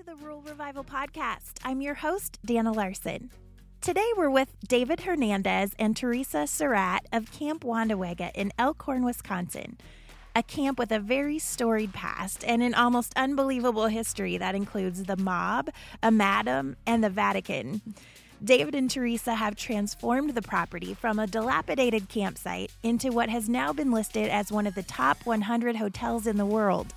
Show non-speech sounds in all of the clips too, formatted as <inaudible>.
to the Rural Revival Podcast. I'm your host, Dana Larson. Today we're with David Hernandez and Teresa Surratt of Camp Wandawega in Elkhorn, Wisconsin. A camp with a very storied past and an almost unbelievable history that includes the mob, a madam, and the Vatican. David and Teresa have transformed the property from a dilapidated campsite into what has now been listed as one of the top 100 hotels in the world.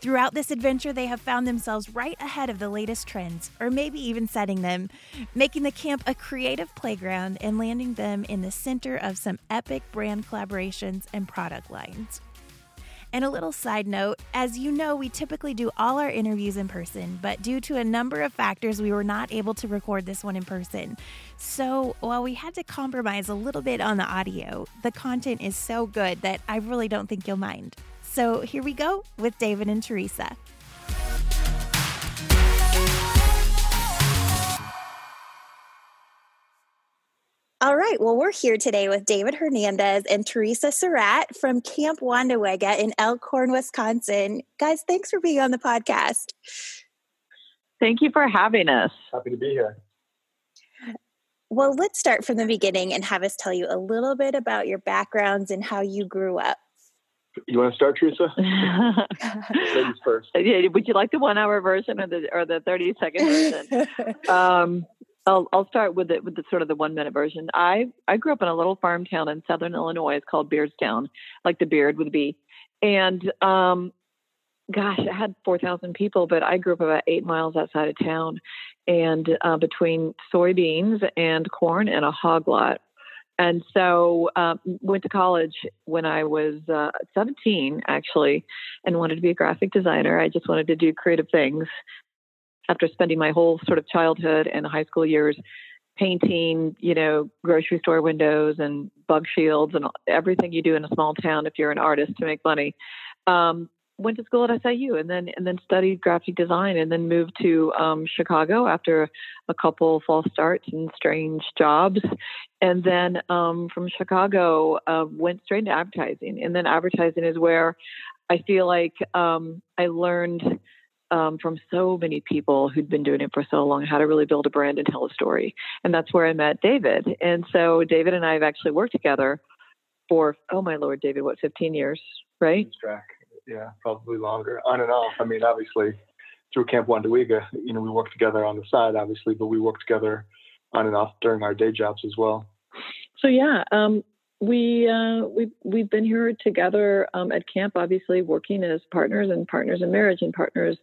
Throughout this adventure, they have found themselves right ahead of the latest trends, or maybe even setting them, making the camp a creative playground and landing them in the center of some epic brand collaborations and product lines. And a little side note as you know, we typically do all our interviews in person, but due to a number of factors, we were not able to record this one in person. So while we had to compromise a little bit on the audio, the content is so good that I really don't think you'll mind. So here we go with David and Teresa. All right. Well, we're here today with David Hernandez and Teresa Surratt from Camp Wandawega in Elkhorn, Wisconsin. Guys, thanks for being on the podcast. Thank you for having us. Happy to be here. Well, let's start from the beginning and have us tell you a little bit about your backgrounds and how you grew up. You want to start, Teresa? <laughs> Ladies first. <laughs> Yeah, would you like the one hour version or the or the thirty second version? <laughs> um, I'll I'll start with the with the sort of the one minute version. I I grew up in a little farm town in southern Illinois. It's called Beardstown, like the beard with a B. And um, gosh, it had four thousand people, but I grew up about eight miles outside of town, and uh, between soybeans and corn and a hog lot. And so uh, went to college when I was uh, 17, actually, and wanted to be a graphic designer. I just wanted to do creative things. After spending my whole sort of childhood and high school years painting, you know, grocery store windows and bug shields and everything you do in a small town if you're an artist to make money. Um, went to school at SIU and then and then studied graphic design and then moved to um, Chicago after a couple false starts and strange jobs, and then um, from Chicago uh, went straight into advertising. And then advertising is where I feel like um, I learned. Um, from so many people who'd been doing it for so long, how to really build a brand and tell a story. And that's where I met David. And so David and I have actually worked together for, oh my Lord, David, what, 15 years, right? Track yeah, probably longer, on and off. I mean, obviously, through Camp Wandawega, you know, we worked together on the side, obviously, but we worked together on and off during our day jobs as well. So yeah, um, we uh, we we've been here together um, at camp, obviously working as partners and partners in marriage and partners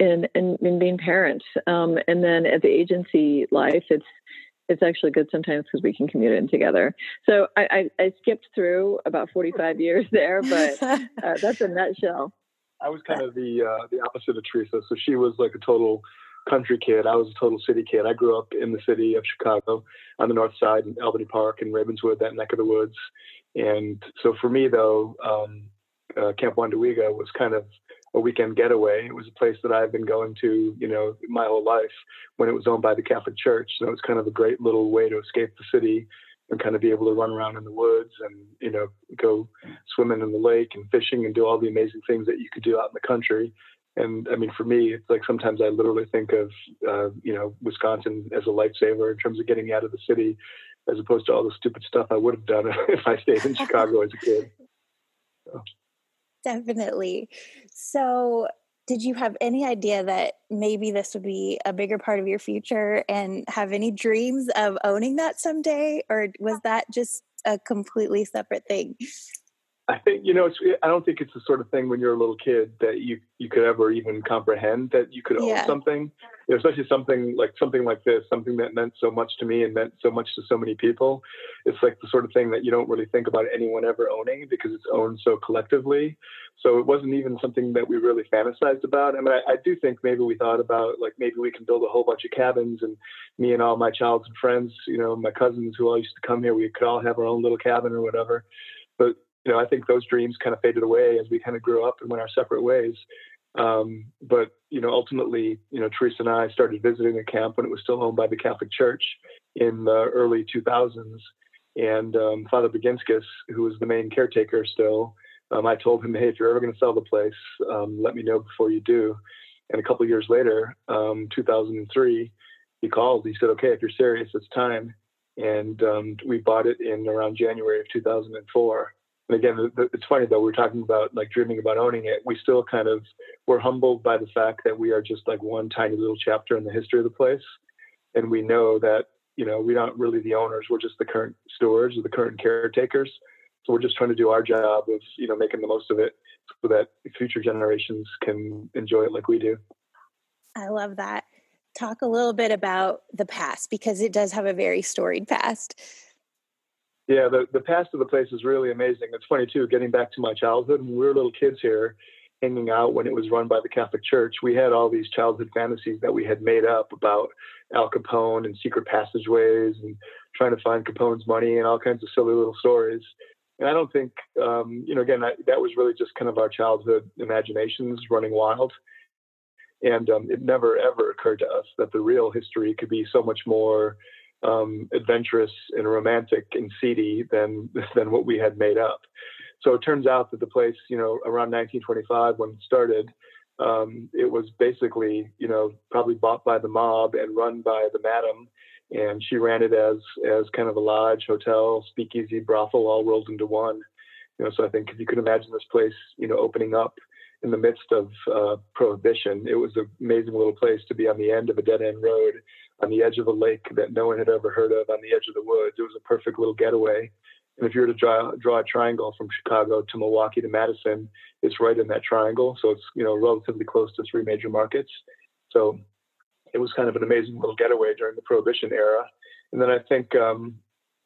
in in, in being parents. Um, and then at the agency life, it's it's actually good sometimes because we can commute in together. So I, I, I, skipped through about 45 <laughs> years there, but <laughs> uh, that's a nutshell. I was kind of the uh, the opposite of Teresa. So she was like a total country kid. I was a total city kid. I grew up in the city of Chicago on the north side in Albany Park and Ravenswood, that neck of the woods. And so for me, though, um, uh, Camp Wandawega was kind of a weekend getaway. It was a place that I've been going to, you know, my whole life when it was owned by the Catholic Church. So it was kind of a great little way to escape the city and kind of be able to run around in the woods and, you know, go swimming in the lake and fishing and do all the amazing things that you could do out in the country. And I mean, for me, it's like sometimes I literally think of, uh, you know, Wisconsin as a lifesaver in terms of getting out of the city, as opposed to all the stupid stuff I would have done <laughs> if I stayed in <laughs> Chicago as a kid. So. Definitely. So, did you have any idea that maybe this would be a bigger part of your future and have any dreams of owning that someday? Or was that just a completely separate thing? I think you know. It's, I don't think it's the sort of thing when you're a little kid that you you could ever even comprehend that you could own yeah. something, you know, especially something like something like this, something that meant so much to me and meant so much to so many people. It's like the sort of thing that you don't really think about anyone ever owning because it's owned so collectively. So it wasn't even something that we really fantasized about. I mean, I, I do think maybe we thought about like maybe we can build a whole bunch of cabins and me and all my childhood friends, you know, my cousins who all used to come here, we could all have our own little cabin or whatever. But you know, I think those dreams kind of faded away as we kind of grew up and went our separate ways. Um, but you know, ultimately, you know, Teresa and I started visiting the camp when it was still owned by the Catholic Church in the early 2000s. And um, Father Baginskis, who was the main caretaker still, um, I told him, hey, if you're ever going to sell the place, um, let me know before you do. And a couple years later, um, 2003, he called. He said, "Okay, if you're serious, it's time." And um, we bought it in around January of 2004. And again, it's funny though. We're talking about like dreaming about owning it. We still kind of we're humbled by the fact that we are just like one tiny little chapter in the history of the place, and we know that you know we're not really the owners. We're just the current stewards or the current caretakers. So we're just trying to do our job of you know making the most of it so that future generations can enjoy it like we do. I love that. Talk a little bit about the past because it does have a very storied past. Yeah, the, the past of the place is really amazing. It's funny too, getting back to my childhood when we were little kids here, hanging out when it was run by the Catholic Church, we had all these childhood fantasies that we had made up about Al Capone and secret passageways and trying to find Capone's money and all kinds of silly little stories. And I don't think, um, you know, again, I, that was really just kind of our childhood imaginations running wild. And um, it never ever occurred to us that the real history could be so much more um, adventurous and romantic and seedy than <laughs> than what we had made up. So it turns out that the place, you know, around 1925 when it started, um, it was basically, you know, probably bought by the mob and run by the madam, and she ran it as as kind of a lodge, hotel, speakeasy, brothel, all rolled into one. You know, so I think if you could imagine this place, you know, opening up in the midst of uh, prohibition, it was an amazing little place to be on the end of a dead end road on the edge of a lake that no one had ever heard of on the edge of the woods. It was a perfect little getaway. And if you were to draw, draw a triangle from Chicago to Milwaukee to Madison, it's right in that triangle. So it's, you know, relatively close to three major markets. So it was kind of an amazing little getaway during the Prohibition era. And then I think um,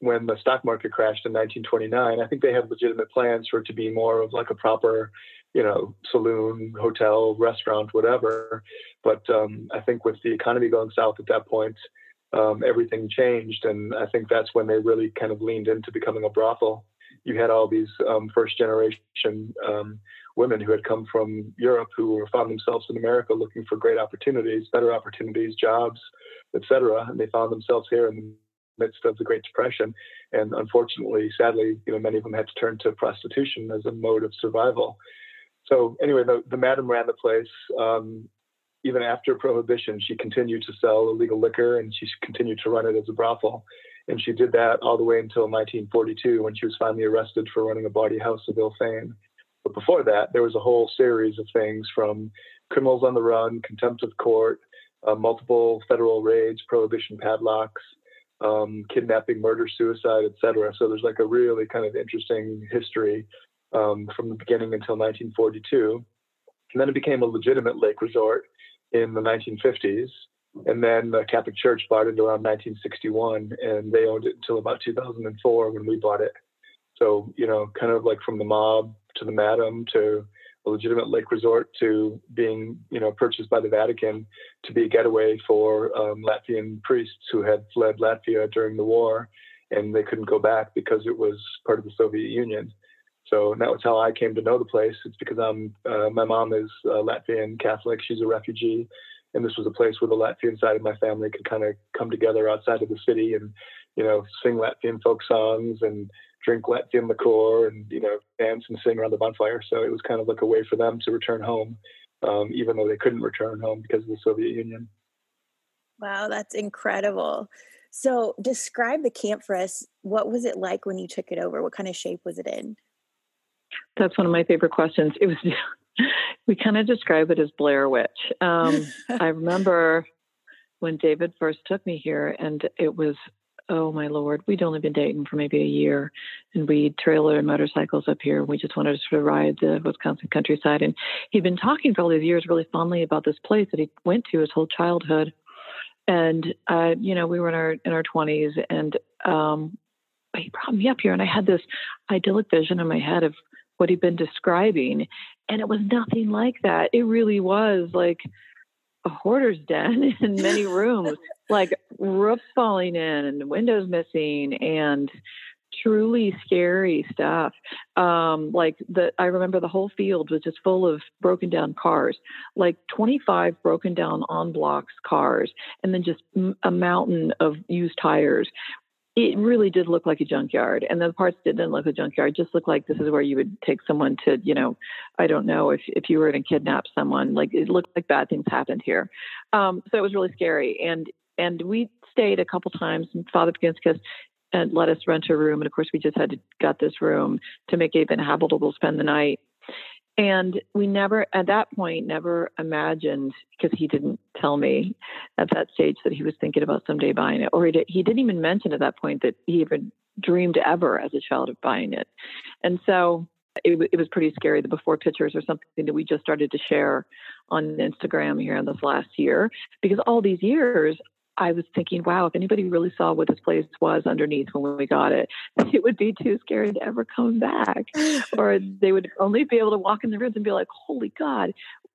when the stock market crashed in 1929, I think they had legitimate plans for it to be more of like a proper you know, saloon, hotel, restaurant, whatever. But um, I think with the economy going south at that point, um, everything changed, and I think that's when they really kind of leaned into becoming a brothel. You had all these um, first generation um, women who had come from Europe who found themselves in America looking for great opportunities, better opportunities, jobs, etc. And they found themselves here in the midst of the Great Depression. And unfortunately, sadly, you know, many of them had to turn to prostitution as a mode of survival so anyway, the, the madam ran the place. Um, even after prohibition, she continued to sell illegal liquor and she continued to run it as a brothel. And she did that all the way until 1942 when she was finally arrested for running a bawdy house of ill fame. But before that, there was a whole series of things from criminals on the run, contempt of court, uh, multiple federal raids, prohibition padlocks, um, kidnapping, murder, suicide, etc. So there's like a really kind of interesting history um, from the beginning until 1942. And then it became a legitimate lake resort in the 1950s. And then the Catholic Church bought it around 1961, and they owned it until about 2004 when we bought it. So, you know, kind of like from the mob to the madam to a legitimate lake resort to being, you know, purchased by the Vatican to be a getaway for um, Latvian priests who had fled Latvia during the war and they couldn't go back because it was part of the Soviet Union. So that was how I came to know the place. It's because I'm uh, my mom is uh, Latvian Catholic. She's a refugee, and this was a place where the Latvian side of my family could kind of come together outside of the city and you know sing Latvian folk songs and drink Latvian liqueur and you know dance and sing around the bonfire. So it was kind of like a way for them to return home, um, even though they couldn't return home because of the Soviet Union. Wow, that's incredible. So describe the camp for us. What was it like when you took it over? What kind of shape was it in? That's one of my favorite questions. It was <laughs> we kind of describe it as Blair Witch. Um, <laughs> I remember when David first took me here, and it was oh my lord, we'd only been dating for maybe a year, and we'd trailer and motorcycles up here. And we just wanted to sort of ride the Wisconsin countryside, and he'd been talking for all these years really fondly about this place that he went to his whole childhood. And uh, you know, we were in our in our twenties, and um, he brought me up here, and I had this idyllic vision in my head of what he'd been describing. And it was nothing like that. It really was like a hoarder's den <laughs> in many <laughs> rooms, like roofs falling in and windows missing and truly scary stuff. Um, like the, I remember the whole field was just full of broken down cars, like 25 broken down on blocks cars, and then just a mountain of used tires it really did look like a junkyard and the parts didn't look like a junkyard just looked like this is where you would take someone to you know i don't know if, if you were to kidnap someone like it looked like bad things happened here. Um, so it was really scary and and we stayed a couple times and father Baginskis and let us rent a room and of course we just had to got this room to make it even habitable spend the night and we never, at that point, never imagined because he didn't tell me at that stage that he was thinking about someday buying it, or he, did, he didn't even mention at that point that he even dreamed ever as a child of buying it. And so it, it was pretty scary. The before pictures are something that we just started to share on Instagram here in this last year because all these years I was thinking, wow, if anybody really saw what this place was underneath when we got it, <laughs> it would be too scary to ever come back. <laughs> or they would only be able to walk in the rooms and be like, holy God,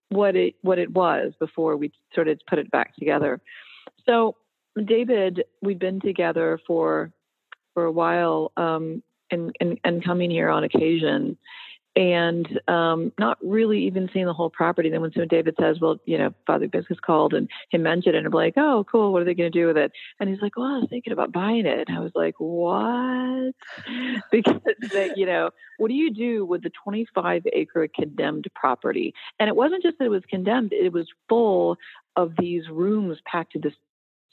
what it what it was before we sort of put it back together. So David, we've been together for for a while, um, and, and and coming here on occasion and um, not really even seeing the whole property. Then when someone David says, "Well, you know, Father Baginskis called and he mentioned it," and I'm like, "Oh, cool. What are they going to do with it?" And he's like, "Well, I was thinking about buying it." And I was like, "What?" <laughs> because they, you know, what do you do with the 25 acre condemned property? And it wasn't just that it was condemned; it was full of these rooms packed to this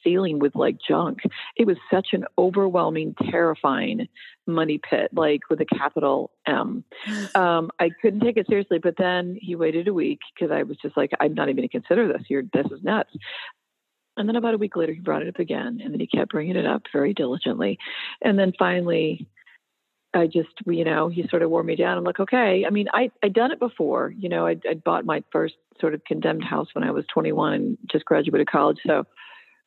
ceiling with like junk. It was such an overwhelming, terrifying money pit, like with a capital M. <sighs> Um, I couldn't take it seriously. But then he waited a week because I was just like, I'm not even going to consider this. You're this is nuts. And then about a week later, he brought it up again, and then he kept bringing it up very diligently. And then finally, I just, you know, he sort of wore me down. I'm like, okay. I mean, I I'd done it before. You know, I'd, I'd bought my first sort of condemned house when I was 21 and just graduated college. So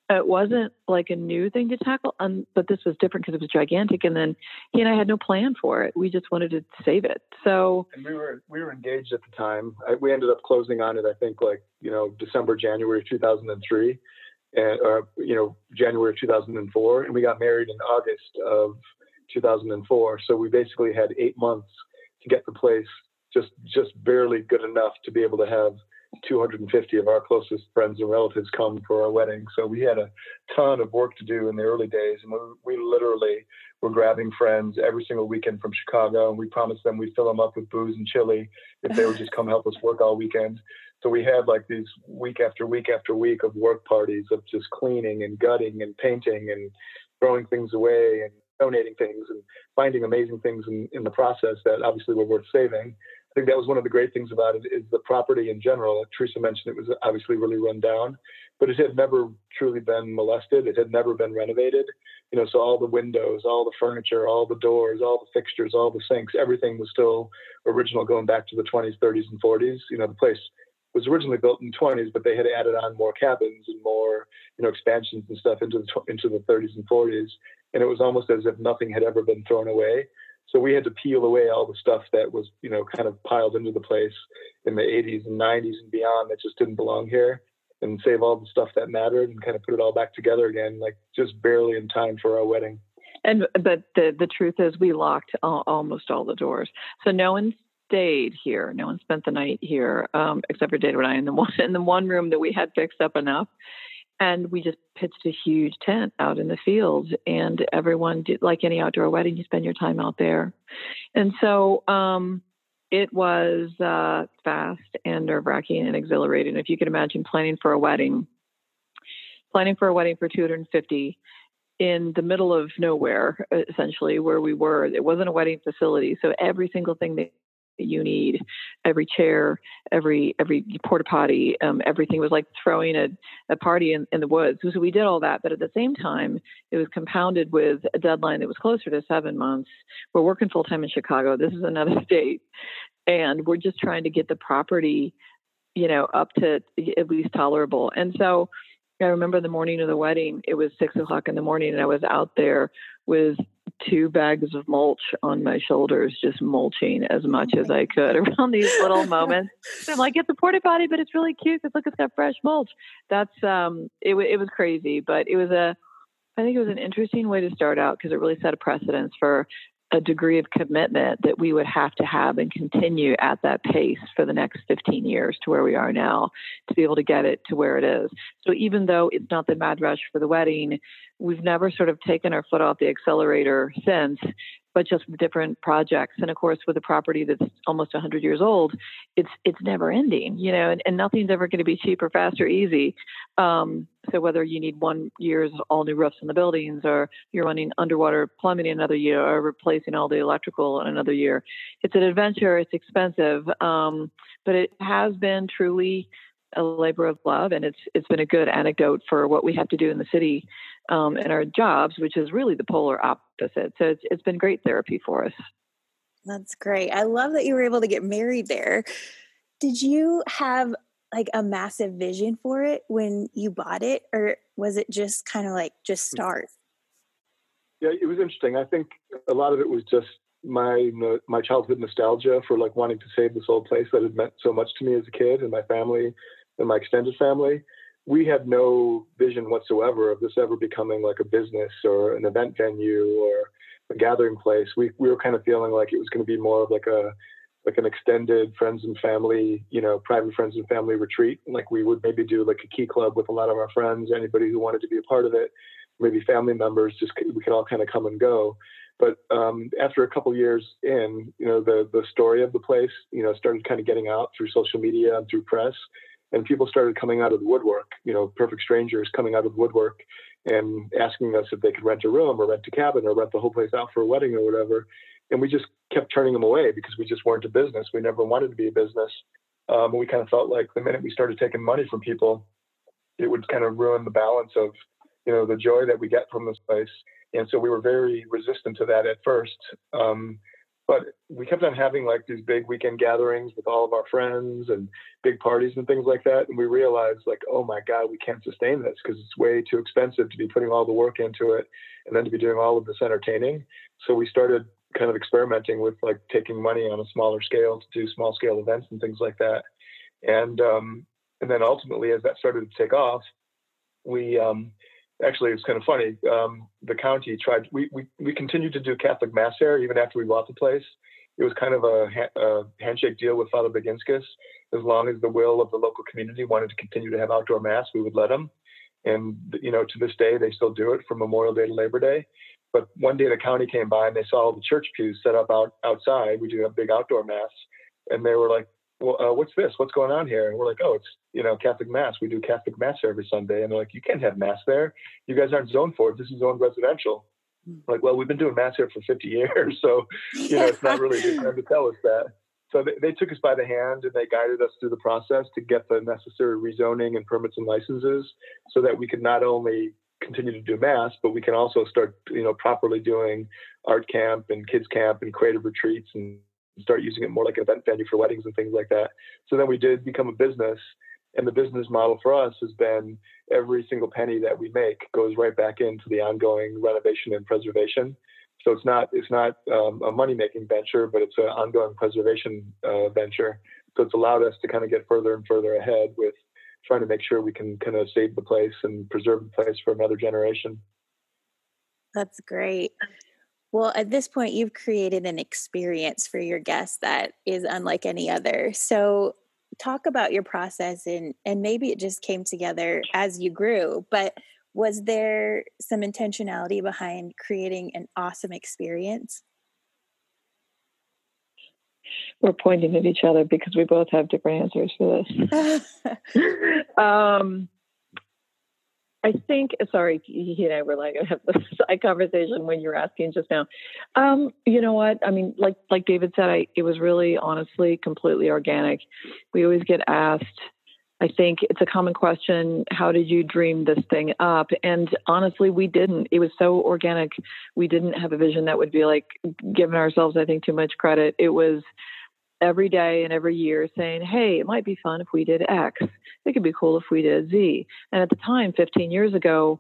it wasn't like a new thing to tackle, um, but this was different because it was gigantic. And then he and I had no plan for it. We just wanted to save it. So and we were we were engaged at the time. I, we ended up closing on it. I think like you know December January 2003, and or you know January 2004, and we got married in August of 2004. So we basically had eight months to get the place just just barely good enough to be able to have 250 of our closest friends and relatives come for our wedding. So we had a ton of work to do in the early days. And we, we literally were grabbing friends every single weekend from Chicago. And we promised them we'd fill them up with booze and chili if they would just come help us work all weekend. So we had like these week after week after week of work parties of just cleaning and gutting and painting and throwing things away and donating things and finding amazing things in, in the process that obviously were worth saving think that was one of the great things about it is the property in general. Teresa mentioned it was obviously really run down, but it had never truly been molested. It had never been renovated. You know, so all the windows, all the furniture, all the doors, all the fixtures, all the sinks, everything was still original going back to the 20s, 30s, and 40s. You know, the place was originally built in the 20s, but they had added on more cabins and more, you know, expansions and stuff into the into the 30s and 40s, and it was almost as if nothing had ever been thrown away. So we had to peel away all the stuff that was, you know, kind of piled into the place in the 80s and 90s and beyond that just didn't belong here and save all the stuff that mattered and kind of put it all back together again, like just barely in time for our wedding. And but the the truth is, we locked all, almost all the doors, so no one stayed here. No one spent the night here, um, except for David and I in the one in the one room that we had fixed up enough and we just pitched a huge tent out in the field and everyone did like any outdoor wedding you spend your time out there. And so um, it was uh, fast and nerve-wracking and exhilarating. If you can imagine planning for a wedding planning for a wedding for 250 in the middle of nowhere essentially where we were. It wasn't a wedding facility so every single thing that you need. Every chair every every porta potty um, everything was like throwing a, a party in, in the woods. So we did all that but at the same time it was compounded with a deadline that was closer to seven months. We're working full time in chicago. This is another <laughs> state. And we're just trying to get the property you know up to at least tolerable. And so I remember the morning of the wedding, it was six o'clock in the morning, and I was out there with two bags of mulch on my shoulders, just mulching as much as I could <laughs> around these little moments. I'm like, it's a porta potty, but it's really cute because look, it's got fresh mulch. That's um, it. It was crazy, but it was a. I think it was an interesting way to start out because it really set a precedence for a degree of commitment that we would have to have and continue at that pace for the next 15 years to where we are now to be able to get it to where it is. So even though it's not the mad rush for the wedding, we've never sort of taken our foot off the accelerator since but just different projects. And of course, with a property that's almost 100 years old, it's it's never ending, you know, and, and nothing's ever going to be cheap or fast or easy. Um, so whether you need one year's all new roofs in the buildings, or you're running underwater plumbing another year, or replacing all the electrical in another year, it's an adventure. It's expensive, um, but it has been truly a labor of love, and it's it's been a good anecdote for what we have to do in the city um, in our jobs, which is really the polar opposite. So it's it's been great therapy for us. That's great. I love that you were able to get married there. Did you have like a massive vision for it when you bought it, or was it just kind of like just hmm. start? Yeah, it was interesting. I think a lot of it was just my my childhood nostalgia for like wanting to save this old place that had meant so much to me as a kid and my family and my extended family we had no vision whatsoever of this ever becoming like a business or an event venue or a gathering place. We we were kind of feeling like it was going to be more of like a like an extended friends and family, you know, private friends and family retreat. Like we would maybe do like a key club with a lot of our friends, anybody who wanted to be a part of it, maybe family members. Just we could all kind of come and go. But um, after a couple years in, you know, the the story of the place, you know, started kind of getting out through social media and through press and people started coming out of the woodwork, you know, perfect strangers coming out of the woodwork and asking us if they could rent a room or rent a cabin or rent the whole place out for a wedding or whatever. And we just kept turning them away because we just weren't a business. We never wanted to be a business. Um, we kind of felt like the minute we started taking money from people, it would kind of ruin the balance of, you know, the joy that we get from this place. And so we were very resistant to that at first. Um, but we kept on having like these big weekend gatherings with all of our friends and big parties and things like that. And we realized like, oh my God, we can't sustain this because it's way too expensive to be putting all the work into it and then to be doing all of this entertaining. So we started kind of experimenting with like taking money on a smaller scale to do small scale events and things like that. And um, and then ultimately, as that started to take off, we um, actually it's kind of funny. Um, the county tried. We, we we continued to do Catholic mass there even after we bought the place. It was kind of a, a handshake deal with Father Baginskis. As long as the will of the local community wanted to continue to have outdoor mass, we would let them. And you know, to this day, they still do it from Memorial Day to Labor Day. But one day the county came by and they saw all the church pews set up out outside. We do a big outdoor mass, and they were like, well, uh, what's this? What's going on here? And we're like, oh, it's, you know, Catholic Mass. We do Catholic Mass every Sunday. And they're like, you can't have Mass there. You guys aren't zoned for it. This is zoned residential. Hmm. like, well, we've been doing Mass here for 50 <laughs> years. So, you know, it's not really good time to tell us that. So they, they took us by the hand and they guided us through the process to get the necessary rezoning and permits and licenses so that we could not only continue to do mass, but we can also start, you know, properly doing art camp and kids camp and creative retreats and start using it more like an event venue for weddings and things like that. So then we did become a business. And the business model for us has been every single penny that we make goes right back into the ongoing renovation and preservation. So it's not it's not um, a money making venture, but it's an ongoing preservation uh, venture. So it's allowed us to kind of get further and further ahead with trying to make sure we can kind of save the place and preserve the place for another generation. That's great. Well, at this point, you've created an experience for your guests that is unlike any other. So, talk about your process and and maybe it just came together as you grew, but was there some intentionality behind creating an awesome experience? We're pointing at each other because we both have different answers for this. <laughs> <laughs> um, I think, sorry, he and I were like have this <laughs> side conversation when you were asking just now. Um, you know what? I mean, like like David said, I it was really honestly completely organic. We always get asked. I think it's a common question. How did you dream this thing up? And honestly, we didn't. It was so organic. We didn't have a vision that would be like giving ourselves, I think, too much credit. It was every day and every year saying, hey, it might be fun if we did X. It could be cool if we did Z. And at the time, 15 years ago,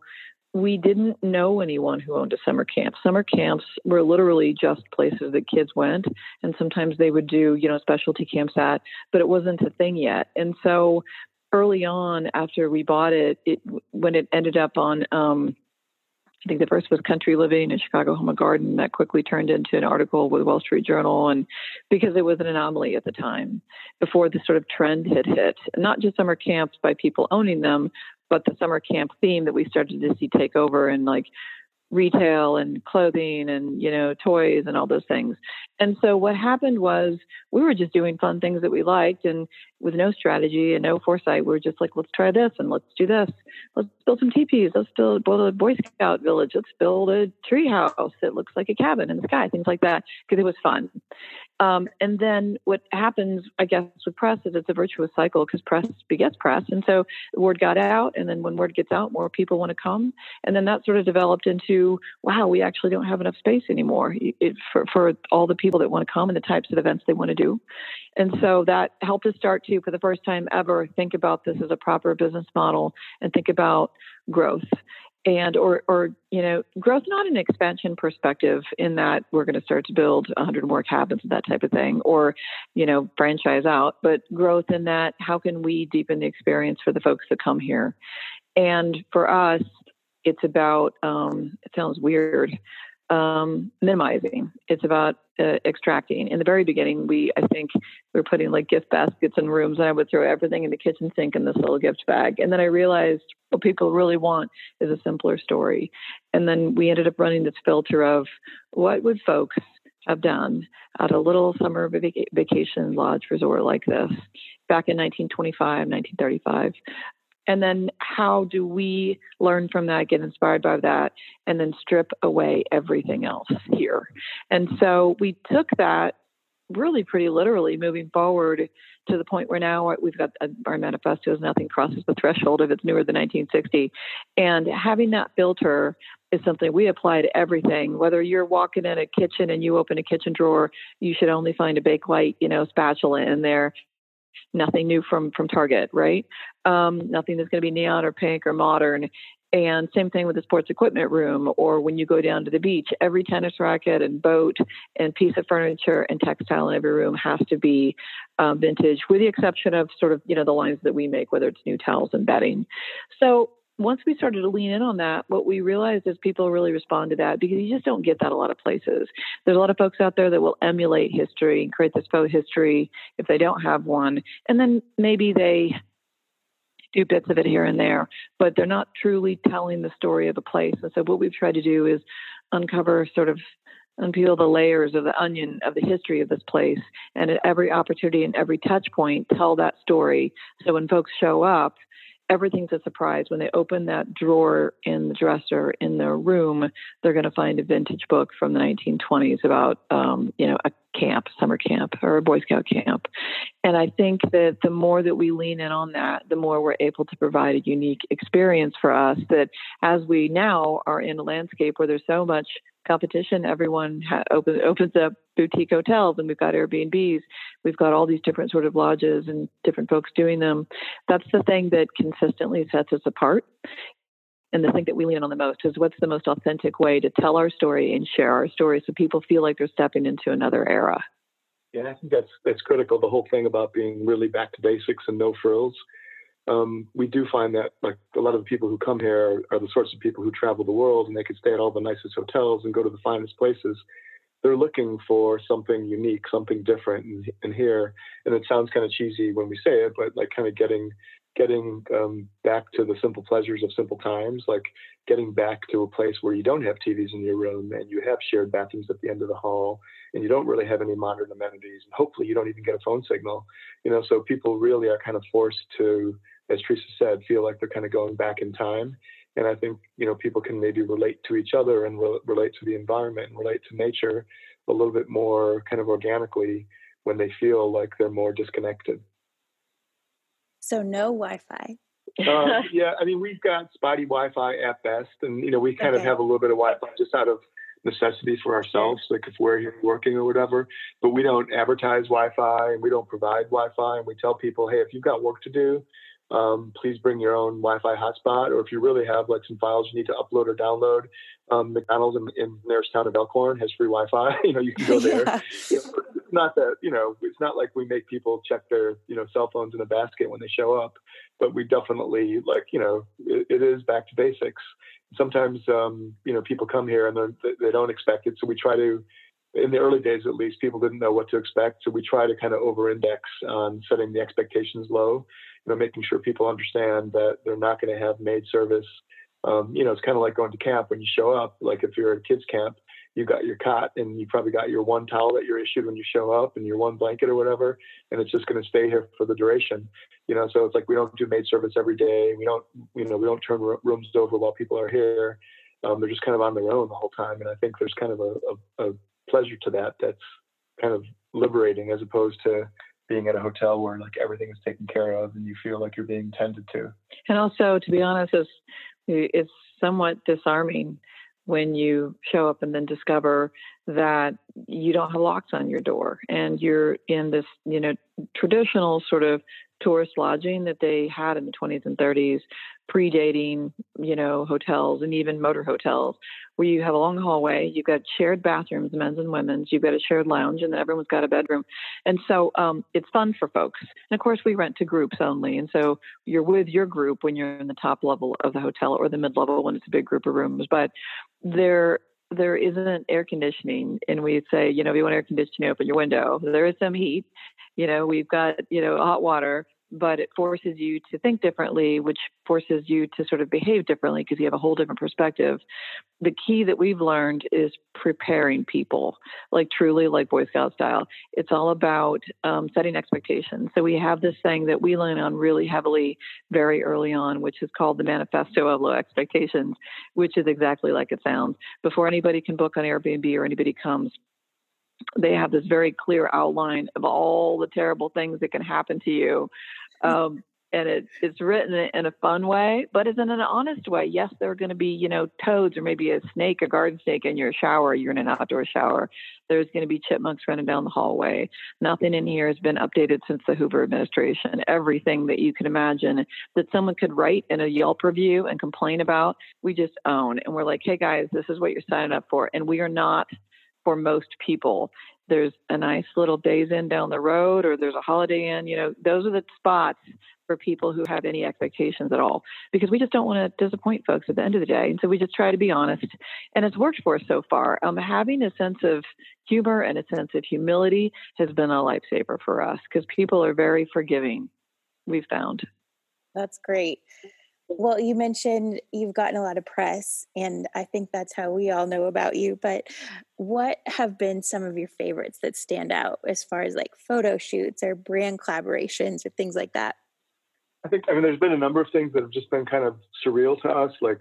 we didn't know anyone who owned a summer camp. Summer camps were literally just places that kids went, and sometimes they would do, you know, specialty camps at, but it wasn't a thing yet. And so early on, after we bought it, it when it ended up on um, I think the first was Country Living and Chicago Home and Garden. That quickly turned into an article with Wall Street Journal, and because it was an anomaly at the time, before the sort of trend had hit, not just summer camps by people owning them, but the summer camp theme that we started to see take over and like retail and clothing and you know toys and all those things. And so what happened was we were just doing fun things that we liked and with no strategy and no foresight we were just like let's try this and let's do this. Let's build some teepees. Let's build, build a boy scout village. Let's build a tree house that looks like a cabin in the sky things like that because it was fun um, and then what happens, I guess, with press is it's a virtuous cycle because press begets press. And so the word got out. And then when word gets out, more people want to come. And then that sort of developed into, wow, we actually don't have enough space anymore it, for, for all the people that want to come and the types of events they want to do. And so that helped us start to, for the first time ever, think about this as a proper business model and think about growth and or or you know growth not an expansion perspective in that we're going to start to build 100 more cabins and that type of thing or you know franchise out but growth in that how can we deepen the experience for the folks that come here? And for us it's about um, it sounds weird um, minimizing. It's about uh, extracting. In the very beginning, we I think we were putting like gift baskets in rooms, and I would throw everything in the kitchen sink in this little gift bag. And then I realized what people really want is a simpler story. And then we ended up running this filter of what would folks have done at a little summer vacation lodge resort like this back in 1925, 1935 and then how do we learn from that get inspired by that and then strip away everything else here? And so we took that really pretty literally moving forward to the point where now we've got uh, our manifesto is nothing crosses the threshold if it's newer than 1960 and having that filter is something we apply to everything. Whether you're walking in a kitchen and you open a kitchen drawer you should only find a bakelite you know spatula in there nothing new from from Target, right? Um, nothing that's going to be neon or pink or modern. And same thing with the sports equipment room, or when you go down to the beach, every tennis racket and boat and piece of furniture and textile in every room has to be um, vintage, with the exception of sort of you know the lines that we make, whether it's new towels and bedding. So once we started to lean in on that, what we realized is people really respond to that because you just don't get that a lot of places. There's a lot of folks out there that will emulate history and create this faux history if they don't have one. And then maybe they do bits of it here and there, but they're not truly telling the story of a place. And so what we've tried to do is uncover sort of unpeel the layers of the onion of the history of this place and at every opportunity and every touch point tell that story so when folks show up everything's a surprise. When they open that drawer in the dresser in their room, they're going to find a vintage book from the 1920s about, um, you know, a camp, summer camp, or a Boy Scout camp. And I think that the more that we lean in on that, the more we're able to provide a unique experience for us. That as we now are in a landscape where there's so much competition. Everyone ha- open, opens up boutique hotels, and we've got Airbnbs. We've got all these different sort of lodges and different folks doing them. That's the thing that consistently sets us apart. And the thing that we lean on the most is what's the most authentic way to tell our story and share our story so people feel like they're stepping into another era. Yeah, I think that's that's critical. The whole thing about being really back to basics and no frills um, we do find that like a lot of the people who come here are, are, the sorts of people who travel the world and they could stay at all the nicest hotels and go to the finest places. They're looking for something unique, something different in here. And it sounds kind of cheesy when we say it, but like kind of getting getting um, back to the simple pleasures of simple times, like getting back to a place where you don't have TVs in your room and you have shared bathrooms at the end of the hall and you don't really have any modern amenities and hopefully you don't even get a phone signal. You know, so people really are kind of forced to as Teresa said, feel like they're kind of going back in time. And I think you know people can maybe relate to each other and re- relate to the environment and relate to nature a little bit more kind of organically when they feel like they're more disconnected. So no Wi-Fi. uh, <laughs> yeah, I mean we've got spotty Wi-Fi at best, and you know we kind okay. of have a little bit of Wi-Fi just out of necessity for ourselves, like if we're here working or whatever. But we don't advertise Wi-Fi and we don't provide Wi-Fi, and we tell people, hey, if you've got work to do, um, please bring your own Wi-Fi hotspot, or if you really have like some files you need to upload or download, um, McDonald's in, in nearest town of Elkhorn has free Wi-Fi. <laughs> you know, you can go <laughs> there. yeah. you know, it's not that you know, it's not like we make people check their you know cell phones in a basket when they show up, but we definitely like you know, it, it is back to basics. Sometimes um, you know people come here and they don't expect it, so we try to in the early days at least, people didn't know what to expect. So we try to kind of over-index on setting the expectations low, you know, making sure people understand that they're not going to have maid service. Um, you know, it's kind of like going to camp when you show up. Like if you're at kids camp, you got your cot and you probably got your one towel that you're issued when you show up and your one blanket or whatever, and it's just going to stay here for the duration. You know, so it's like we don't do maid service every day. We don't, you know, we don't turn rooms over while people are here. Um, they're just kind of on their own the whole time, and I think there's kind of a, a, a pleasure to that that's kind of liberating as opposed to being at a hotel where like everything is taken care of and you feel like you're being tended to. And also, to be honest, it's, it's somewhat disarming when you show up and then discover that you don't have locks on your door and you're in this, you know, traditional sort of tourist lodging that they had in the 20s and 30s predating you know hotels and even motor hotels where you have a long hallway you've got shared bathrooms men's and women's you've got a shared lounge and everyone's got a bedroom. And so um, it's fun for folks. And of course we rent to groups only. And so you're with your group when you're in the top level of the hotel or the mid level when it's a big group of rooms. But there there isn't air conditioning and we say you know if you want air conditioning open your window. There is some heat. You know we've got you know hot water but it forces you to think differently, which forces you to sort of behave differently because you have a whole different perspective. The key that we've learned is preparing people, like truly like Boy Scout style. It's all about um, setting expectations. So we have this thing that we lean on really heavily very early on, which is called the Manifesto of Low Expectations, which is exactly like it sounds. Before anybody can book on Airbnb or anybody comes, they have this very clear outline of all the terrible things that can happen to you. Um, and it, it's written in a fun way, but it's in an honest way. Yes, there are going to be, you know, toads or maybe a snake, a garden snake in your shower. You're in an outdoor shower. There's going to be chipmunks running down the hallway. Nothing in here has been updated since the Hoover administration. Everything that you can imagine that someone could write in a Yelp review and complain about, we just own. And we're like, hey guys, this is what you're signing up for. And we are not for most people. There's a nice little Days Inn down the road, or there's a Holiday Inn. You know, those are the spots for people who have any expectations at all, because we just don't want to disappoint folks at the end of the day. And so we just try to be honest, and it's worked for us so far. Um, having a sense of humor and a sense of humility has been a lifesaver for us because people are very forgiving. We've found. That's great. Well, you mentioned you've gotten a lot of press, and I think that's how we all know about you. But what have been some of your favorites that stand out as far as like photo shoots or brand collaborations or things like that? I think, I mean, there's been a number of things that have just been kind of surreal to us, like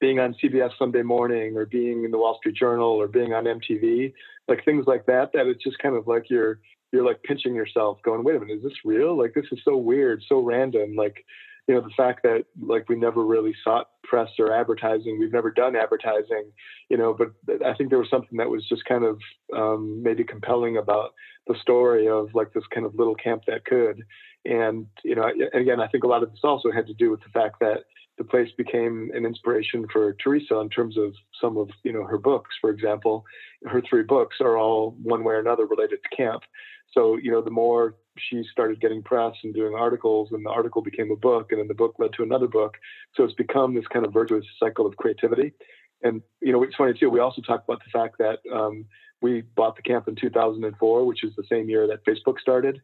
being on CBS Sunday morning or being in the Wall Street Journal or being on MTV, like things like that, that it's just kind of like you're, you're like pinching yourself going, wait a minute, is this real? Like, this is so weird, so random. Like, you know the fact that like we never really sought press or advertising. We've never done advertising you know but i think there was something that was just kind of um, maybe compelling about the story of like this kind of little camp that could. And you know again i think a lot of this also had to do with the fact that the place became an inspiration for teresa in terms of some of you know her books. For example her three books are all one way or another related to camp so you know the more she started getting press and doing articles, and the article became a book, and then the book led to another book. So it's become this kind of virtuous cycle of creativity. And you know, it's funny too. We also talk about the fact that um, we bought the camp in 2004, which is the same year that Facebook started.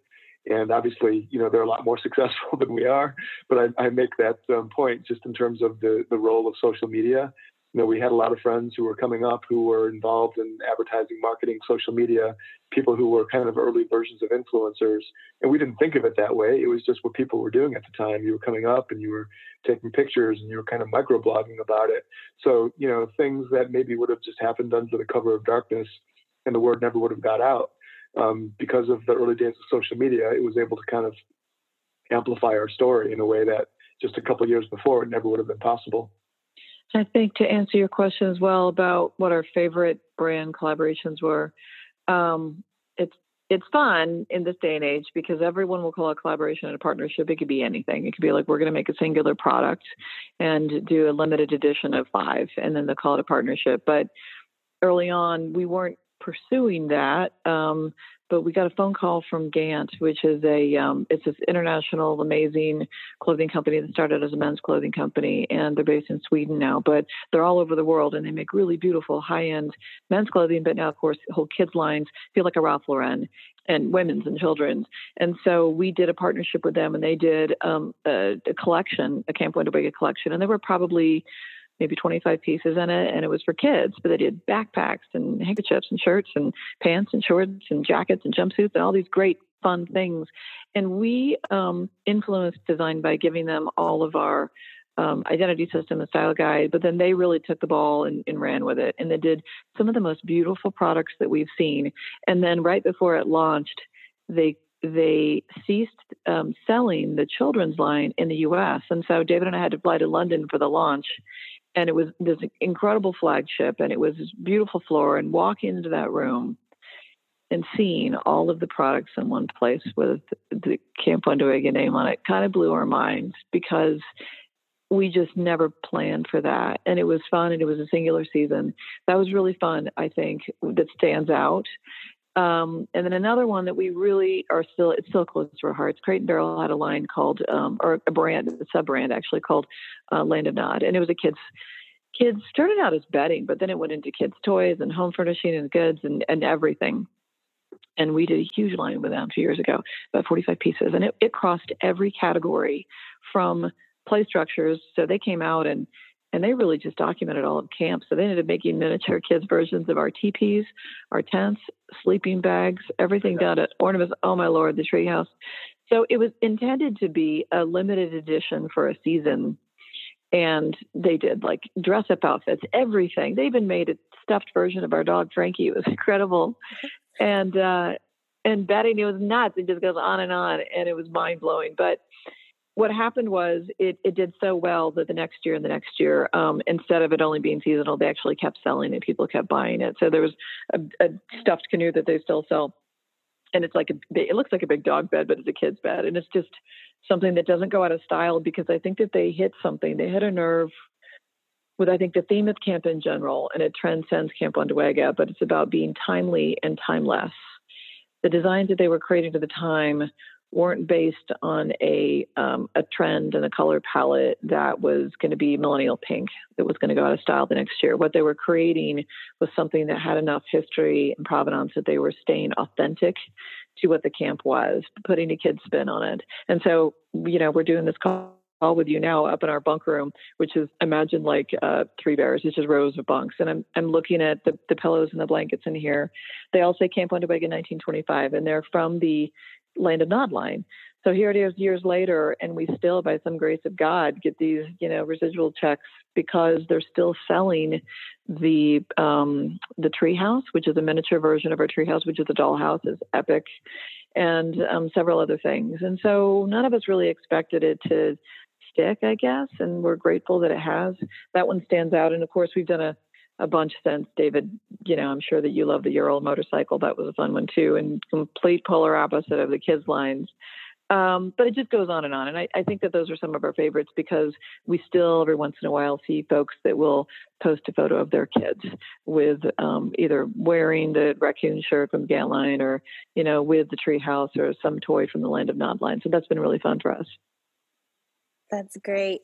And obviously, you know, they're a lot more <laughs> successful than we are. But I, I make that um, point just in terms of the the role of social media you know, we had a lot of friends who were coming up who were involved in advertising, marketing, social media, people who were kind of early versions of influencers. And we didn't think of it that way. It was just what people were doing at the time. You were coming up and you were taking pictures and you were kind of microblogging about it. So, you know, things that maybe would have just happened under the cover of darkness and the word never would have got out. Um, because of the early days of social media, it was able to kind of amplify our story in a way that just a couple years before it never would have been possible. I think to answer your question as well about what our favorite brand collaborations were, um, it's it's fun in this day and age because everyone will call a collaboration and a partnership. It could be anything. It could be like we're going to make a singular product and do a limited edition of five, and then they call it a partnership. But early on, we weren't pursuing that. Um, but we got a phone call from Gant, which is a um, it's this international amazing clothing company that started as a men's clothing company, and they're based in Sweden now, but they're all over the world, and they make really beautiful high end men's clothing, but now of course whole kids lines feel like a Ralph Lauren and women's and children's. And so we did a partnership with them, and they did um, a, a collection, a Camp Wandawega collection, and there were probably maybe 25 pieces in it, and it was for kids. But they did backpacks and handkerchiefs and shirts and pants and shorts and jackets and jumpsuits and all these great fun things. And we um, influenced design by giving them all of our um, identity system and style guide, but then they really took the ball and, and, ran with it. And they did some of the most beautiful products that we've seen. And then right before it launched, they they ceased um, selling the children's line in the U.S. And so David and I had to fly to London for the launch, and it was this incredible flagship and it was this beautiful floor and walking into that room and seeing all of the products in one place with the Camp Wandawega name on it kind of blew our minds because we just never planned for that. And it was fun and it was a singular season. That was really fun, I think, that stands out. Um, and then another one that we really are still, it's still close to our hearts. Crate and Barrel had a line called, um, or a brand, a sub brand actually called uh, Land of Nod. And it was a kids, kids started out as bedding, but then it went into kids' toys and home furnishing and goods and, and everything. And we did a huge line with them two years ago, about 45 pieces. And it, it crossed every category from play structures. So they came out and and they really just documented all of camp. So they ended up making miniature kids versions of our teepees, our tents, sleeping bags, everything down at ornaments. Oh my lord, the treehouse. So it was intended to be a limited edition for a season, and they did like dress up outfits, everything. They even made a stuffed version of our dog Frankie. It was <laughs> incredible, and uh, and bedding it was nuts. It just goes on and on, and it was mind blowing. But what happened was it, it did so well that the next year and the next year, um, instead of it only being seasonal, they actually kept selling it. People kept buying it. So there was a, a stuffed canoe that they still sell, and it's like a it looks like a big dog bed, but it's a kid's bed, and it's just something that doesn't go out of style because I think that they hit something. They hit a nerve with I think the theme of camp in general, and it transcends Camp Wandawega, but it's about being timely and timeless. The designs that they were creating at the time weren't based on a um, a trend and a color palette that was going to be millennial pink that was going to go out of style the next year. What they were creating was something that had enough history and provenance that they were staying authentic to what the camp was, putting a kid spin on it. And so, you know, we're doing this call with you now up in our bunk room, which is imagine like uh, three bears. It's just rows of bunks, and I'm I'm looking at the the pillows and the blankets in here. They all say Camp Wandawega 1925, and they're from the Land of Nod line. So here it is years later, and we still, by some grace of God, get these, you know, residual checks because they're still selling the um, the treehouse, which is a miniature version of our treehouse, which is a dollhouse, is epic, and um, several other things. And so none of us really expected it to stick, I guess, and we're grateful that it has. That one stands out, and of course, we've done a a bunch since David, you know, I'm sure that you love the Ural motorcycle. That was a fun one too, and complete polar opposite of the kids lines. Um, but it just goes on and on. And I, I, think that those are some of our favorites because we still every once in a while see folks that will post a photo of their kids with um, either wearing the raccoon shirt from Gantline or, you know, with the treehouse or some toy from the land of Nodline. So that's been really fun for us. That's great.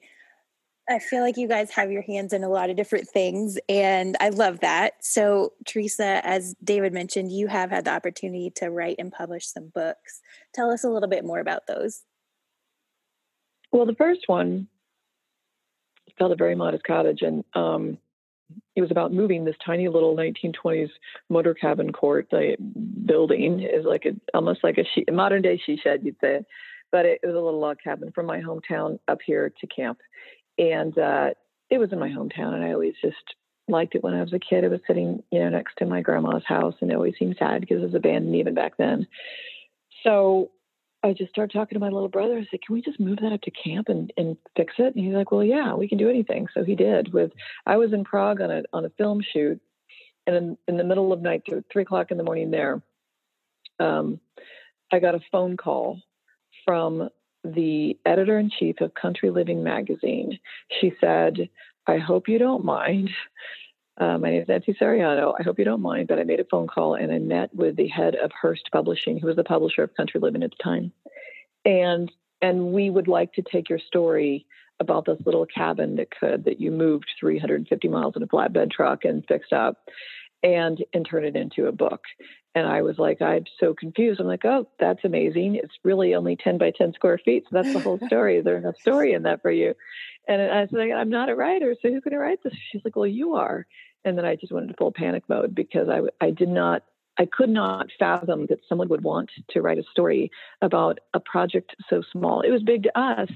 I feel like you guys have your hands in a lot of different things, and I love that. So, Teresa, as David mentioned, you have had the opportunity to write and publish some books. Tell us a little bit more about those. Well, the first one is called A Very Modest Cottage, and um, it was about moving this tiny little 1920s motor cabin court the building is like a almost like a she, modern day she shed you'd say but it, it was a little log cabin from my hometown up here to camp and uh, it was in my hometown, and I always just liked it when I was a kid. It was sitting, you know, next to my grandma's house, and it always seemed sad because it was abandoned even back then. So I just started talking to my little brother. I said, "Can we just move that up to camp and, and fix it?" And he's like, "Well, yeah, we can do anything." So he did. With I was in Prague on a on a film shoot, and in, in the middle of night, three o'clock in the morning, there, um, I got a phone call from the editor in chief of Country Living magazine. She said, I hope you don't mind. Uh, my name is Nancy Soriano. I hope you don't mind, but I made a phone call and I met with the head of Hearst Publishing, who was the publisher of Country Living at the time. And and we would like to take your story about this little cabin that could that you moved 350 miles in a flatbed truck and fixed up and and turn it into a book. And i was like i'm so confused. I'm like oh that's amazing. It's really only 10 by 10 square feet. So that's the whole <laughs> story. Is there enough story in that for you? And i said i'm not a writer so who's going to write this? She's like well you are. And then i just went into full panic mode because i i did not I could not fathom that someone would want to write a story about a project so small. It was big to us,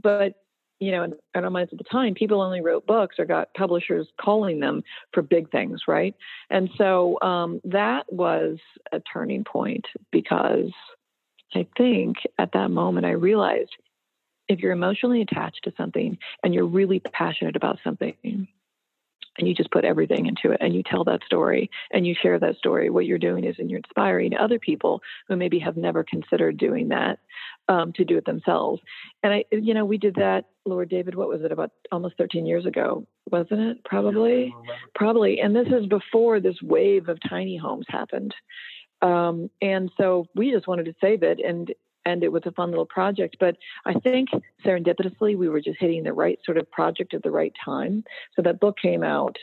but you know, in our minds at the time, people only wrote books or got publishers calling them for big things, right? And so um, that was a turning point because I think at that moment I realized if you're emotionally attached to something and you're really passionate about something, and you just put everything into it and you tell that story and you share that story what you're doing is and you're inspiring other people who maybe have never considered doing that um, to do it themselves. And i you know we did that lord david what was it about almost 13 years ago wasn't it? Probably? Probably. And this is before this wave of tiny homes happened. Um, and so we just wanted to save it and and it was a fun little project. But I think serendipitously, we were just hitting the right sort of project at the right time. So that book came out,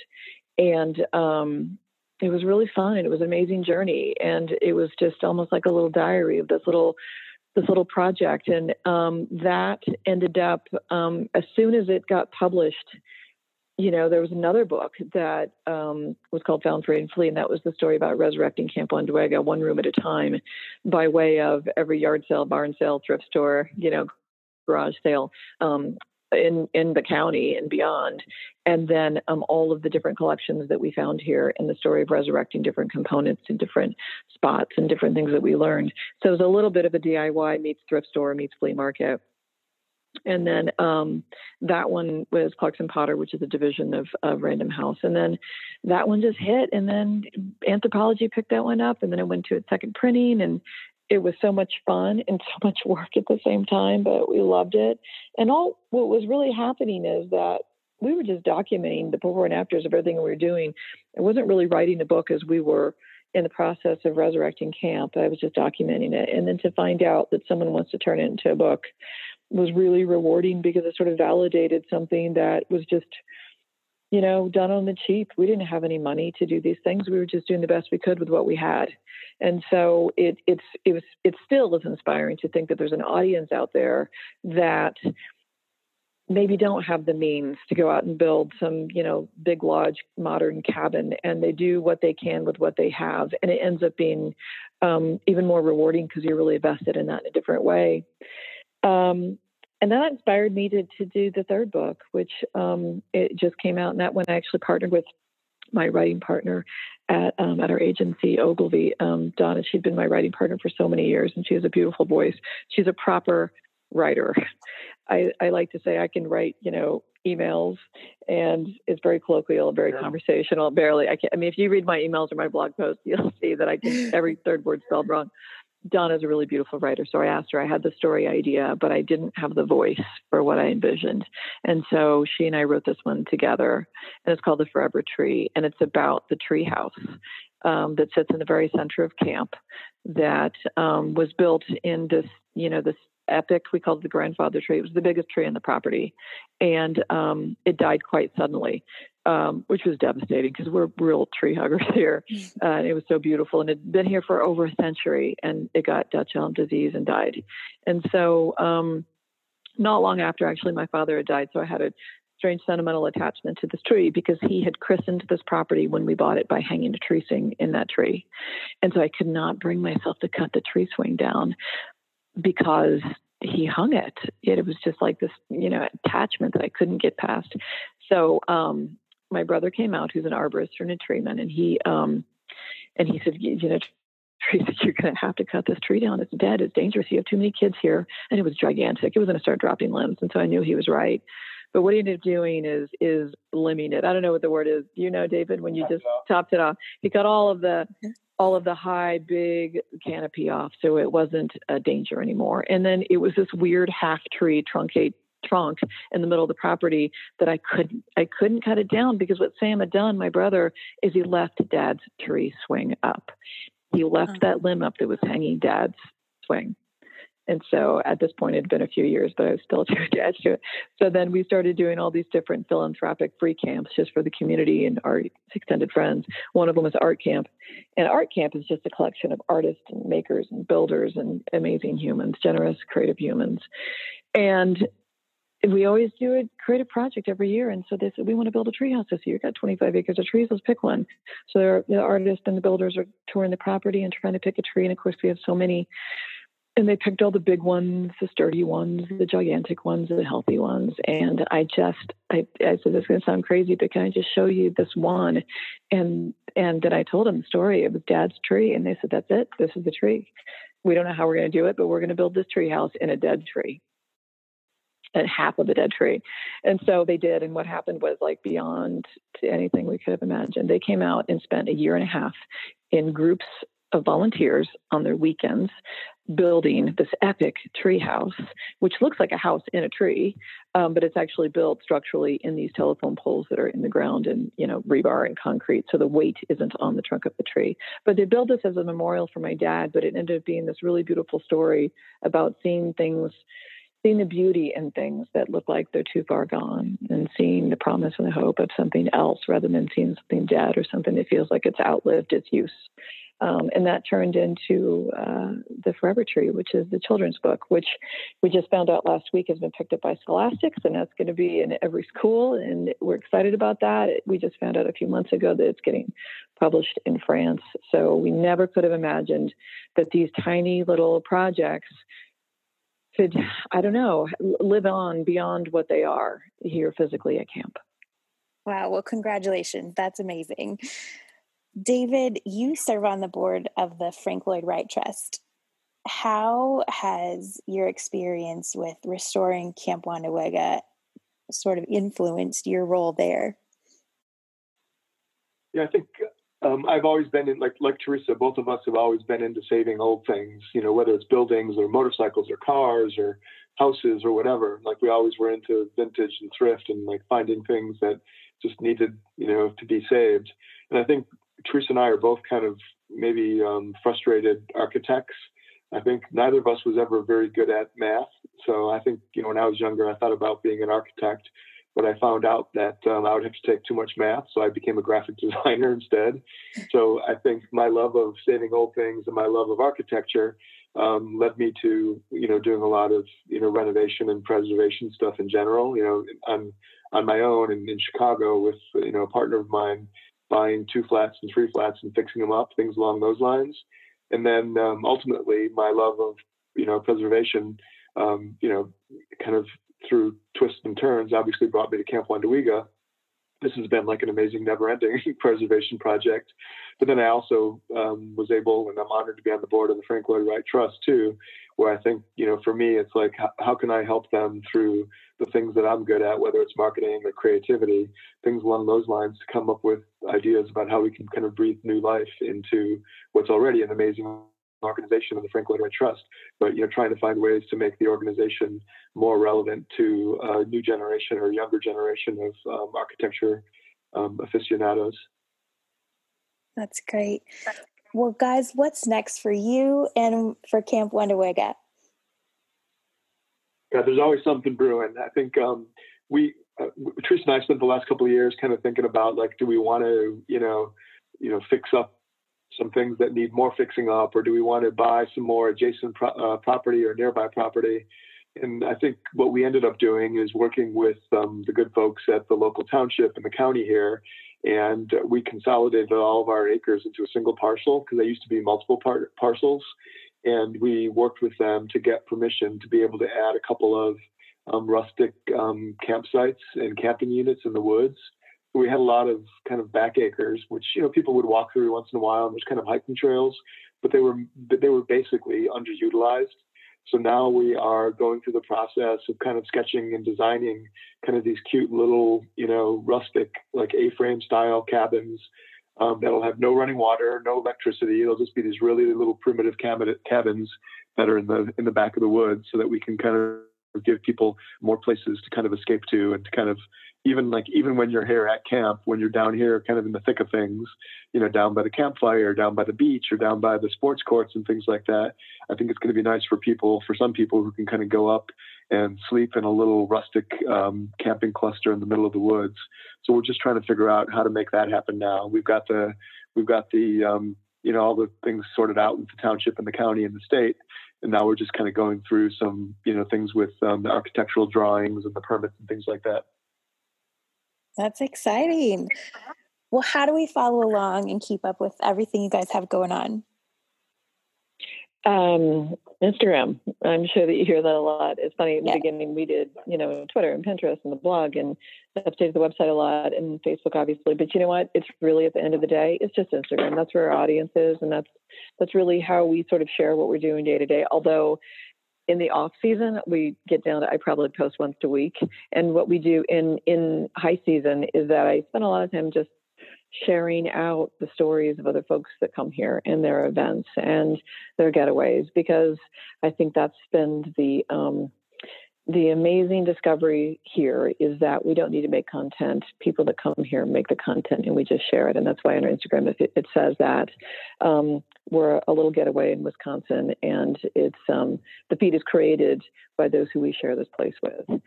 and um, it was really fun, it was an amazing journey, and it was just almost like a little diary of this little this little project, and um, that ended up um, as soon as it got published you know, there was another book that um, was called Found Free and Flea, and that was the story about resurrecting Camp Wandawega one room at a time by way of every yard sale, barn sale, thrift store, you know, garage sale um, in, in the county and beyond. And then um, all of the different collections that we found here and the story of resurrecting different components in different spots and different things that we learned. So it was a little bit of a DIY meets thrift store meets flea market and then um, that one was Clarkson Potter, which is a division of, of Random House. And then that one just hit. And then Anthropologie picked that one up. And then it went to its second printing. And it was so much fun and so much work at the same time, but we loved it. And all what was really happening is that we were just documenting the before and afters of everything we were doing. I wasn't really writing the book as we were in the process of resurrecting camp. I was just documenting it. And then to find out that someone wants to turn it into a book was really rewarding because it sort of validated something that was just you know done on the cheap. We didn't have any money to do these things. We were just doing the best we could with what we had. And so it it's it was it still is inspiring to think that there's an audience out there that maybe don't have the means to go out and build some you know big lodge modern cabin and they do what they can with what they have. And it ends up being um, even more rewarding because you're really invested in that in a different way um, and that inspired me to, to do the third book, which um, it just came out. And that one I actually partnered with my writing partner at um, at our agency, Ogilvy. Um, Donna, she'd been my writing partner for so many years, and she has a beautiful voice. She's a proper writer. I, I like to say I can write, you know, emails, and it's very colloquial, very yeah. conversational. Barely, I can. I mean, if you read my emails or my blog posts, <laughs> you'll see that I can every third word spelled wrong. Donna's a really beautiful writer. So I asked her, I had the story idea, but I didn't have the voice for what I envisioned. And so she and I wrote this one together, and it's called The Forever Tree. And it's about the tree house um, that sits in the very center of camp that um, was built in this, you know, this epic. We called it the grandfather tree. It was the biggest tree in the property, and um, it died quite suddenly, um, which was devastating because we're real tree huggers <laughs> here. Uh, and it was so beautiful, and it had been here for over a century, and it got Dutch elm disease and died. And so, um, not long after, actually, my father had died, so I had a strange sentimental attachment to this tree because he had christened this property when we bought it by hanging a tree swing in that tree. And so I could not bring myself to cut the tree swing down because he hung it. Yet It was just like this, you know, attachment that I couldn't get past. So um, my brother came out, who's an arborist and a tree man, and he um, and he said, you know, Teresa, <laughs> you're going to have to cut this tree down. It's dead. It's dangerous. You have too many kids here, and it was gigantic. It was going to start dropping limbs, and so I knew he was right. But what he ended up doing is is limbing it. I don't know what the word is. You know, David, when you just topped it off, he got all of the all of the high, big canopy off, so it wasn't a danger anymore. And then it was this weird half tree truncate trunk in the middle of the property that I couldn't I couldn't cut it down because what Sam had done, my brother, is he left Dad's tree swing up. He left oh. that limb up that was hanging Dad's swing. And so at this point, it had been a few years, but I was still too <laughs> attached to it. So then we started doing all these different philanthropic free camps just for the community and our extended friends. One of them was Art Camp. And Art Camp is just a collection of artists and makers and builders and amazing humans, generous, creative humans. And we always do a creative project every year. And so they said, we want to build a treehouse this year. We've got 25 acres of trees. Let's pick one. So the artists and the builders are touring the property and trying to pick a tree. And of course, we have so many and they picked all the big ones, the sturdy ones, the gigantic ones, the healthy ones. And I just, I, I said, this is going to sound crazy, but can I just show you this one? And, and then I told them the story. It was dad's tree. And they said, that's it. This is the tree. We don't know how we're going to do it, but we're going to build this tree house in a dead tree and half of a dead tree. And so they did. And what happened was like beyond to anything we could have imagined. They came out and spent a year and a half in groups of volunteers on their weekends building this epic tree house, which looks like a house in a tree, um, but it's actually built structurally in these telephone poles that are in the ground and you know rebar and concrete, so the weight isn't on the trunk of the tree. But they built this as a memorial for my dad, but it ended up being this really beautiful story about seeing things. Seeing the beauty in things that look like they're too far gone and seeing the promise and the hope of something else rather than seeing something dead or something that feels like it's outlived its use. Um, and that turned into uh, The Forever Tree, which is the children's book, which we just found out last week has been picked up by Scholastics, and that's going to be in every school. And we're excited about that. We just found out a few months ago that it's getting published in France. So we never could have imagined that these tiny little projects could, hmm. I don't know, live on beyond what they are here physically at camp. Wow. Well, congratulations. That's amazing. David, you serve on the board of the Frank Lloyd Wright Trust. How has your experience with restoring Camp Wandawega sort of influenced your role there? Yeah, I think um, I've always been in, like like Teresa. Both of us have always been into saving old things. You know, whether it's buildings or motorcycles or cars or houses or whatever. Like we always were into vintage and thrift and like finding things that just needed, you know, to be saved. And I think Teresa and I are both kind of maybe um, frustrated architects. I think neither of us was ever very good at math. So I think, you know, when I was younger, I thought about being an architect, but I found out that um, I would have to take too much math. So I became a graphic <laughs> designer instead. So I think my love of saving old things and my love of architecture um, led me to, you know, doing a lot of, you know, renovation and preservation stuff in general, you know, on, on my own and in Chicago with, you know, a partner of mine buying two flats and three flats and fixing them up, things along those lines. And then um, ultimately, my love of you know preservation, um, you know, kind of through twists and turns, obviously brought me to Camp Wandawega. This has been like an amazing, never-ending <laughs> preservation project. But then I also um, was able, and I'm honored to be on the board of the Frank Lloyd Wright Trust too, where I think, you know, for me, it's like, how, how, can I help them through the things that I'm good at, whether it's marketing or creativity, things along those lines, to come up with ideas about how we can kind of breathe new life into what's already an amazing organization of the Frank Lloyd Wright Trust, but you know, trying to find ways to make the organization more relevant to a new generation or younger generation of um, architecture um, aficionados. That's great. Well, guys, what's next for you and for Camp Wandawega? Yeah, there's always something brewing. I think um, we, uh, Teresa and I spent the last couple of years kind of thinking about like, do we want to, you know, you know, fix up some things that need more fixing up, or do we want to buy some more adjacent pro- uh, property or nearby property? And I think what we ended up doing is working with um, the good folks at the local township and the county here and we consolidated all of our acres into a single parcel because they used to be multiple par- parcels. And we worked with them to get permission to be able to add a couple of um, rustic um, campsites and camping units in the woods. We had a lot of kind of back acres, which you know people would walk through once in a while, and there's kind of hiking trails, but they were they were basically underutilized. So now we are going through the process of kind of sketching and designing kind of these cute little, you know, rustic, like A-frame style cabins um, that'll have no running water, no electricity. It'll just be these really little primitive cabins that are in the in the back of the woods, so that we can kind of give people more places to kind of escape to and to kind of even like even when you're here at camp, when you're down here kind of in the thick of things, you know, down by the campfire, down by the beach, or down by the sports courts and things like that, I think it's going to be nice for people, for some people who can kind of go up and sleep in a little rustic um, camping cluster in the middle of the woods. So we're just trying to figure out how to make that happen now. We've got the we've got the um, you know all the things sorted out with the township and the county and the state, and now we're just kind of going through some you know things with um, the architectural drawings and the permits and things like that. That's exciting. Well, how do we follow along and keep up with everything you guys have going on? Um, Instagram. I'm sure that you hear that a lot. It's funny. In yeah. the beginning, we did, you know, Twitter and Pinterest and the blog and updated the website a lot and Facebook, obviously. But you know what? It's really at the end of the day, it's just Instagram. That's where our audience is, and that's that's really how we sort of share what we're doing day to day. Although in the off season we get down to i probably post once a week. And what we do in in high season is that i spend a lot of time just sharing out the stories of other folks that come here and their events and their getaways because i think that's been the um, the amazing discovery here is that we don't need to make content. People that come here make the content and we just share it. And that's why on our Instagram it, it says that um, we're a little getaway in Wisconsin and it's um, the feed is created by those who we share this place with.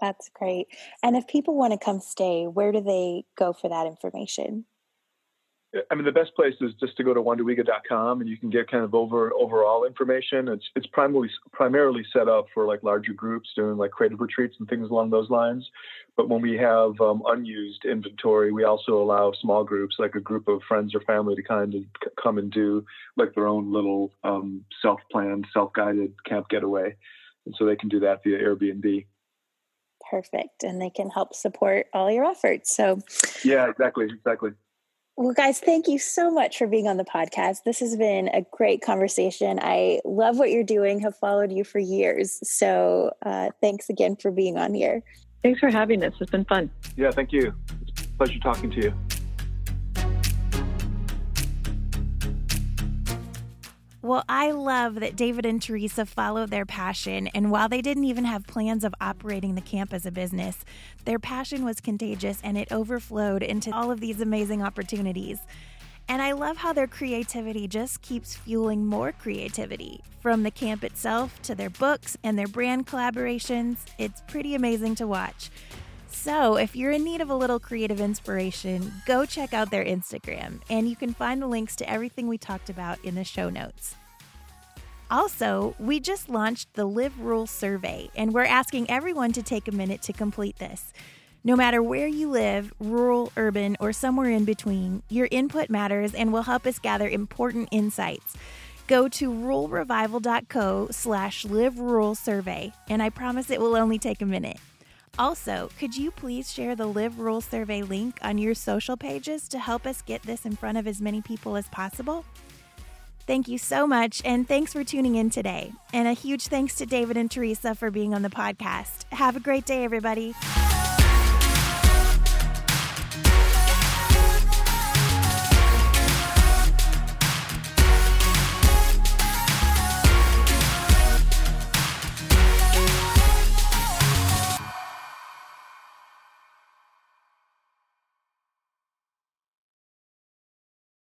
That's great. And if people want to come stay, where do they go for that information? I mean, the best place is just to go to wandawega.com and you can get kind of over overall information. It's it's primarily primarily set up for like larger groups doing like creative retreats and things along those lines. But when we have um, unused inventory, we also allow small groups, like a group of friends or family, to kind of come and do like their own little um, self-planned, self-guided camp getaway, and so they can do that via Airbnb. Perfect, and they can help support all your efforts. So, yeah, exactly, exactly. Well, guys, thank you so much for being on the podcast. This has been a great conversation. I love what you're doing, have followed you for years. So uh, thanks again for being on here. Thanks for having us. It's been fun. Yeah, thank you. It's a pleasure talking to you. Well, I love that David and Teresa followed their passion, and while they didn't even have plans of operating the camp as a business, their passion was contagious and it overflowed into all of these amazing opportunities. And I love how their creativity just keeps fueling more creativity. From the camp itself to their books and their brand collaborations, it's pretty amazing to watch. So, if you're in need of a little creative inspiration, go check out their Instagram, and you can find the links to everything we talked about in the show notes. Also, we just launched the Live Rural Survey, and we're asking everyone to take a minute to complete this. No matter where you live, rural, urban, or somewhere in between, your input matters and will help us gather important insights. Go to ruralrevival.co slash live rural survey, and I promise it will only take a minute. Also, could you please share the Live Rural Survey link on your social pages to help us get this in front of as many people as possible? Thank you so much, and thanks for tuning in today. And a huge thanks to David and Teresa for being on the podcast. Have a great day, everybody.